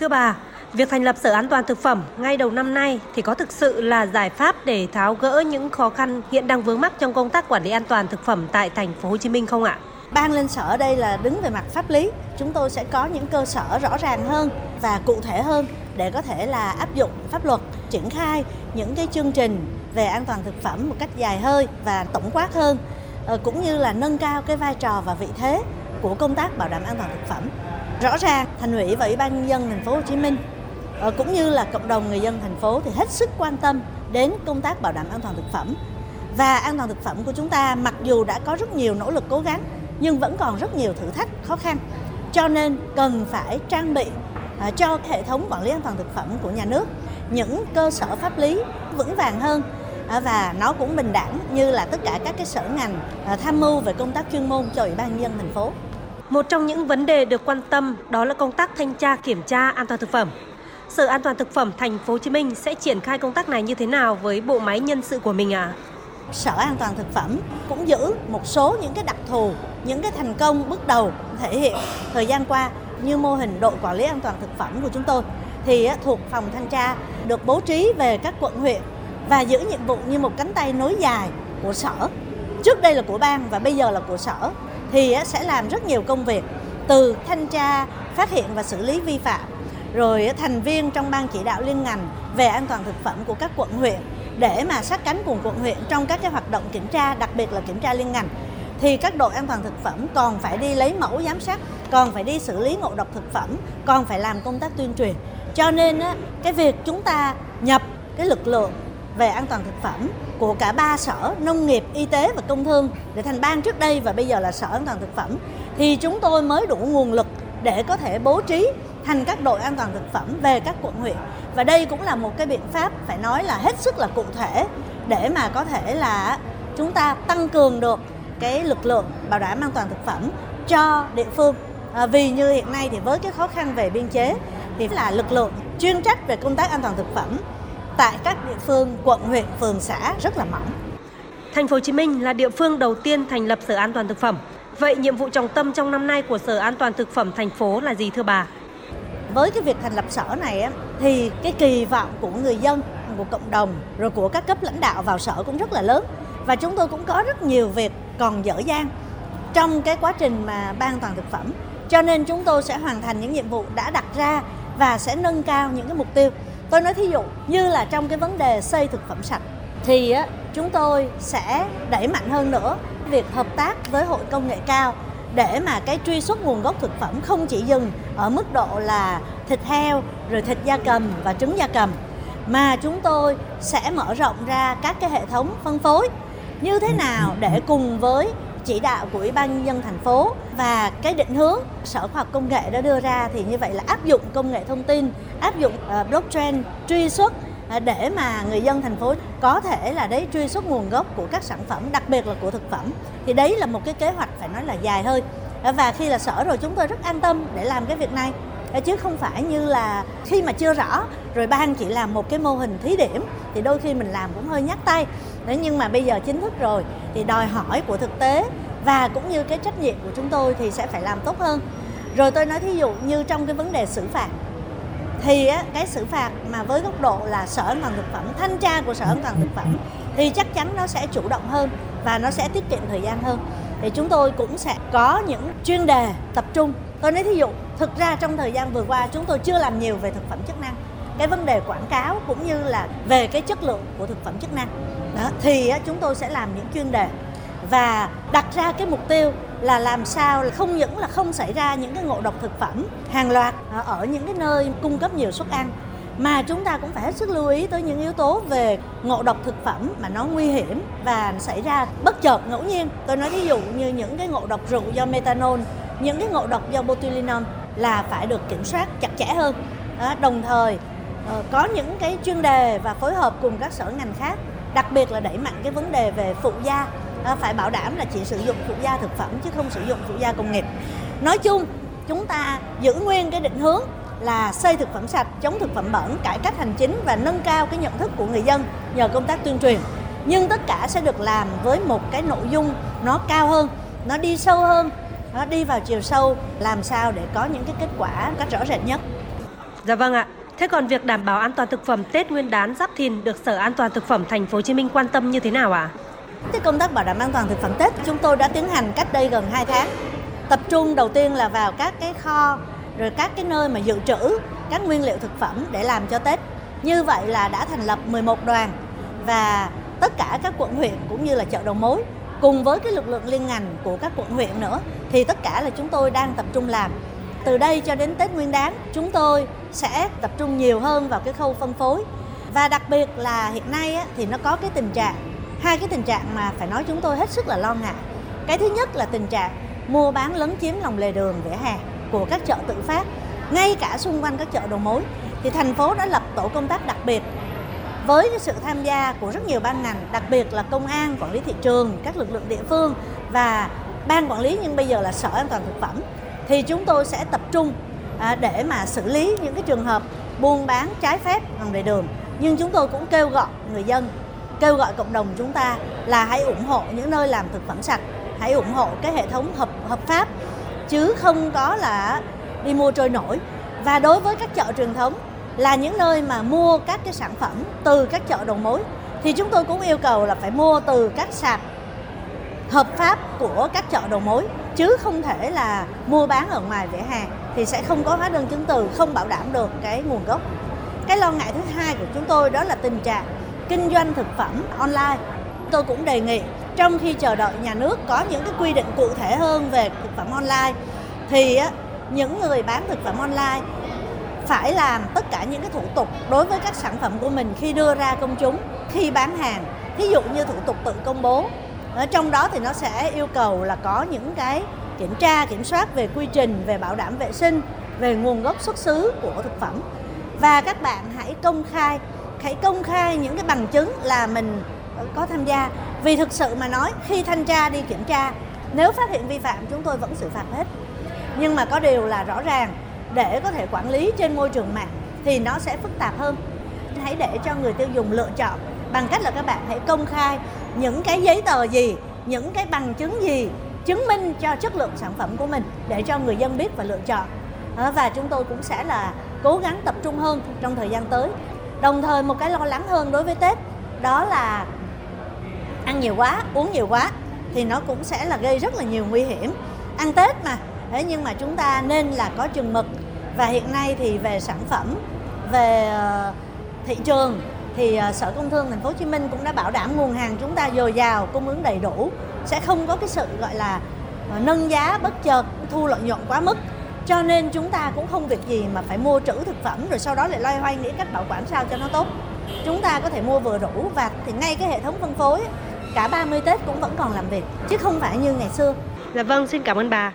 Thưa bà, việc thành lập Sở An toàn thực phẩm ngay đầu năm nay thì có thực sự là giải pháp để tháo gỡ những khó khăn hiện đang vướng mắc trong công tác quản lý an toàn thực phẩm tại thành phố Hồ Chí Minh không ạ? Ban lên sở ở đây là đứng về mặt pháp lý, chúng tôi sẽ có những cơ sở rõ ràng hơn và cụ thể hơn để có thể là áp dụng pháp luật, triển khai những cái chương trình về an toàn thực phẩm một cách dài hơi và tổng quát hơn ờ, cũng như là nâng cao cái vai trò và vị thế của công tác bảo đảm an toàn thực phẩm. Rõ ràng, thành ủy và ủy ban nhân dân thành phố Hồ Chí Minh ờ, cũng như là cộng đồng người dân thành phố thì hết sức quan tâm đến công tác bảo đảm an toàn thực phẩm. Và an toàn thực phẩm của chúng ta mặc dù đã có rất nhiều nỗ lực cố gắng, nhưng vẫn còn rất nhiều thử thách, khó khăn. Cho nên cần phải trang bị à, cho hệ thống quản lý an toàn thực phẩm của nhà nước những cơ sở pháp lý vững vàng hơn. À, và nó cũng bình đẳng như là tất cả các cái sở ngành à, tham mưu về công tác chuyên môn cho ủy ban nhân dân thành phố. Một trong những vấn đề được quan tâm đó là công tác thanh tra kiểm tra an toàn thực phẩm. Sở An toàn thực phẩm thành phố Hồ Chí Minh sẽ triển khai công tác này như thế nào với bộ máy nhân sự của mình ạ? À? Sở An toàn thực phẩm cũng giữ một số những cái đặc thù, những cái thành công bước đầu thể hiện thời gian qua như mô hình đội quản lý an toàn thực phẩm của chúng tôi thì thuộc phòng thanh tra được bố trí về các quận huyện và giữ nhiệm vụ như một cánh tay nối dài của sở. Trước đây là của bang và bây giờ là của sở thì sẽ làm rất nhiều công việc từ thanh tra, phát hiện và xử lý vi phạm rồi thành viên trong ban chỉ đạo liên ngành về an toàn thực phẩm của các quận huyện để mà sát cánh cùng quận huyện trong các cái hoạt động kiểm tra, đặc biệt là kiểm tra liên ngành thì các đội an toàn thực phẩm còn phải đi lấy mẫu giám sát, còn phải đi xử lý ngộ độc thực phẩm, còn phải làm công tác tuyên truyền. Cho nên cái việc chúng ta nhập cái lực lượng về an toàn thực phẩm của cả ba sở nông nghiệp, y tế và công thương để thành ban trước đây và bây giờ là sở an toàn thực phẩm thì chúng tôi mới đủ nguồn lực để có thể bố trí thành các đội an toàn thực phẩm về các quận huyện. Và đây cũng là một cái biện pháp phải nói là hết sức là cụ thể để mà có thể là chúng ta tăng cường được cái lực lượng bảo đảm an toàn thực phẩm cho địa phương. À, vì như hiện nay thì với cái khó khăn về biên chế thì là lực lượng chuyên trách về công tác an toàn thực phẩm tại các địa phương quận huyện phường xã rất là mỏng. Thành phố Hồ Chí Minh là địa phương đầu tiên thành lập Sở An toàn thực phẩm. Vậy nhiệm vụ trọng tâm trong năm nay của Sở An toàn thực phẩm thành phố là gì thưa bà? với cái việc thành lập sở này thì cái kỳ vọng của người dân của cộng đồng rồi của các cấp lãnh đạo vào sở cũng rất là lớn và chúng tôi cũng có rất nhiều việc còn dở dang trong cái quá trình mà ban toàn thực phẩm cho nên chúng tôi sẽ hoàn thành những nhiệm vụ đã đặt ra và sẽ nâng cao những cái mục tiêu tôi nói thí dụ như là trong cái vấn đề xây thực phẩm sạch thì á, chúng tôi sẽ đẩy mạnh hơn nữa việc hợp tác với hội công nghệ cao để mà cái truy xuất nguồn gốc thực phẩm không chỉ dừng ở mức độ là thịt heo rồi thịt da cầm và trứng da cầm mà chúng tôi sẽ mở rộng ra các cái hệ thống phân phối. Như thế nào để cùng với chỉ đạo của Ủy ban nhân dân thành phố và cái định hướng Sở Khoa học Công nghệ đã đưa ra thì như vậy là áp dụng công nghệ thông tin, áp dụng ờ, blockchain truy xuất ờ, để mà người dân thành phố có thể là đấy truy xuất nguồn gốc của các sản phẩm, đặc biệt là của thực phẩm. Thì đấy là một cái kế hoạch phải nói là dài hơi. Ờ, và khi là sở rồi chúng tôi rất an tâm để làm cái việc này chứ không phải như là khi mà chưa rõ rồi ban chỉ làm một cái mô hình thí điểm thì đôi khi mình làm cũng hơi nhắc tay. Thế nhưng mà bây giờ chính thức rồi thì đòi hỏi của thực tế và cũng như cái trách nhiệm của chúng tôi thì sẽ phải làm tốt hơn. Rồi tôi nói thí dụ như trong cái vấn đề xử phạt thì á, cái xử phạt mà với góc độ là sở an toàn thực phẩm thanh tra của sở an toàn thực phẩm thì chắc chắn nó sẽ chủ động hơn và nó sẽ tiết kiệm thời gian hơn. Thì chúng tôi cũng sẽ có những chuyên đề tập trung. Tôi nói thí dụ thực ra trong thời gian vừa qua chúng tôi chưa làm nhiều về thực phẩm chức năng. Cái vấn đề quảng cáo cũng như là về cái chất lượng của thực phẩm chức năng. Đó, thì chúng tôi sẽ làm những chuyên đề. Và đặt ra cái mục tiêu là làm sao không những là không xảy ra những cái ngộ độc thực phẩm hàng loạt à, ở những cái nơi cung cấp nhiều suất ăn mà chúng ta cũng phải hết sức lưu ý tới những yếu tố về ngộ độc thực phẩm mà nó nguy hiểm và xảy ra bất chợt ngẫu nhiên. Tôi nói ví dụ như những cái ngộ độc rượu do methanol những cái ngộ độc do botulinum là phải được kiểm soát chặt chẽ hơn. Đó, đồng thời ờ, có những cái chuyên đề và phối hợp cùng các sở ngành khác đặc biệt là đẩy mạnh cái vấn đề về phụ gia. Phải bảo đảm là chỉ sử dụng phụ gia thực phẩm chứ không sử dụng phụ gia công nghiệp. Nói chung chúng ta giữ nguyên cái định hướng là xây thực phẩm sạch chống thực phẩm bẩn cải cách hành chính và nâng cao cái nhận thức của người dân nhờ công tác tuyên truyền. Nhưng tất cả sẽ được làm với một cái nội dung nó cao hơn nó đi sâu hơn nó đi vào chiều sâu làm sao để có những cái kết quả cách rõ rệt nhất Dạ vâng ạ. Thế còn việc đảm bảo an toàn thực phẩm Tết Nguyên đán Giáp Thìn được Sở An toàn thực phẩm Thành phố Hồ Chí Minh quan tâm như thế nào ạ? À? Cái công tác bảo đảm an toàn thực phẩm Tết chúng tôi đã tiến hành cách đây gần 2 tháng. Tập trung đầu tiên là vào các cái kho rồi các cái nơi mà dự trữ các nguyên liệu thực phẩm để làm cho Tết. Như vậy là đã thành lập 11 đoàn và tất cả các quận huyện cũng như là chợ đầu mối cùng với cái lực lượng liên ngành của các quận huyện nữa thì tất cả là chúng tôi đang tập trung làm. Từ đây cho đến Tết Nguyên đán chúng tôi sẽ tập trung nhiều hơn vào cái khâu phân phối và đặc biệt là hiện nay á, thì nó có cái tình trạng hai cái tình trạng mà phải nói chúng tôi hết sức là lo ngại. Cái thứ nhất là tình trạng mua bán lấn chiếm lòng lề đường vỉa hè của các chợ tự phát ngay cả xung quanh các chợ đầu mối thì thành phố đã lập tổ công tác đặc biệt với cái sự tham gia của rất nhiều ban ngành, đặc biệt là công an, quản lý thị trường, các lực lượng địa phương và ban quản lý nhưng bây giờ là sở an toàn thực phẩm, thì chúng tôi sẽ tập trung à, để mà xử lý những cái trường hợp buôn bán trái phép bằng lề đường. Nhưng chúng tôi cũng kêu gọi người dân, kêu gọi cộng đồng chúng ta là hãy ủng hộ những nơi làm thực phẩm sạch, hãy ủng hộ cái hệ thống hợp hợp pháp, chứ không có là đi mua trôi nổi. Và đối với các chợ truyền thống là những nơi mà mua các cái sản phẩm từ các chợ đầu mối. Thì chúng tôi cũng yêu cầu là phải mua từ các sạp hợp pháp của các chợ đầu mối, chứ không thể là mua bán ở ngoài vỉa hè thì sẽ không có hóa đơn chứng từ, không bảo đảm được cái nguồn gốc. Cái lo ngại thứ hai của chúng tôi đó là tình trạng kinh doanh thực phẩm online. Tôi cũng đề nghị trong khi chờ đợi nhà nước có những cái quy định cụ thể hơn về thực phẩm online, thì những người bán thực phẩm online phải làm tất cả những cái thủ tục đối với các sản phẩm của mình khi đưa ra công chúng, khi bán hàng, thí dụ như thủ tục tự công bố. Ở trong đó thì nó sẽ yêu cầu là có những cái kiểm tra, kiểm soát về quy trình, về bảo đảm vệ sinh, về nguồn gốc xuất xứ của thực phẩm. Và các bạn hãy công khai, hãy công khai những cái bằng chứng là mình có tham gia. Vì thực sự mà nói, khi thanh tra đi kiểm tra, nếu phát hiện vi phạm, chúng tôi vẫn xử phạt hết. Nhưng mà có điều là rõ ràng để có thể quản lý trên môi trường mạng thì nó sẽ phức tạp hơn. Hãy để cho người tiêu dùng lựa chọn bằng cách là các bạn hãy công khai những cái giấy tờ gì, những cái bằng chứng gì chứng minh cho chất lượng sản phẩm của mình để cho người dân biết và lựa chọn. Ờ, và chúng tôi cũng sẽ là cố gắng tập trung hơn trong thời gian tới. Đồng thời một cái lo lắng hơn đối với tết, đó là ăn nhiều quá, uống nhiều quá thì nó cũng sẽ là gây rất là nhiều nguy hiểm. Ăn tết mà, thế nhưng mà chúng ta nên là có chừng mực và hiện nay thì về sản phẩm về ờ, thị trường thì ờ, Sở Công Thương Thành phố Hồ Chí Minh cũng đã bảo đảm nguồn hàng chúng ta dồi dào, cung ứng đầy đủ, sẽ không có cái sự gọi là ờ, nâng giá bất chợt, thu lợi nhuận quá mức. Cho nên chúng ta cũng không việc gì mà phải mua trữ thực phẩm rồi sau đó lại loay hoay nghĩ cách bảo quản sao cho nó tốt. Chúng ta có thể mua vừa đủ và thì ngay cái hệ thống phân phối cả 30 Tết cũng vẫn còn làm việc chứ không phải như ngày xưa. Dạ vâng, xin cảm ơn bà.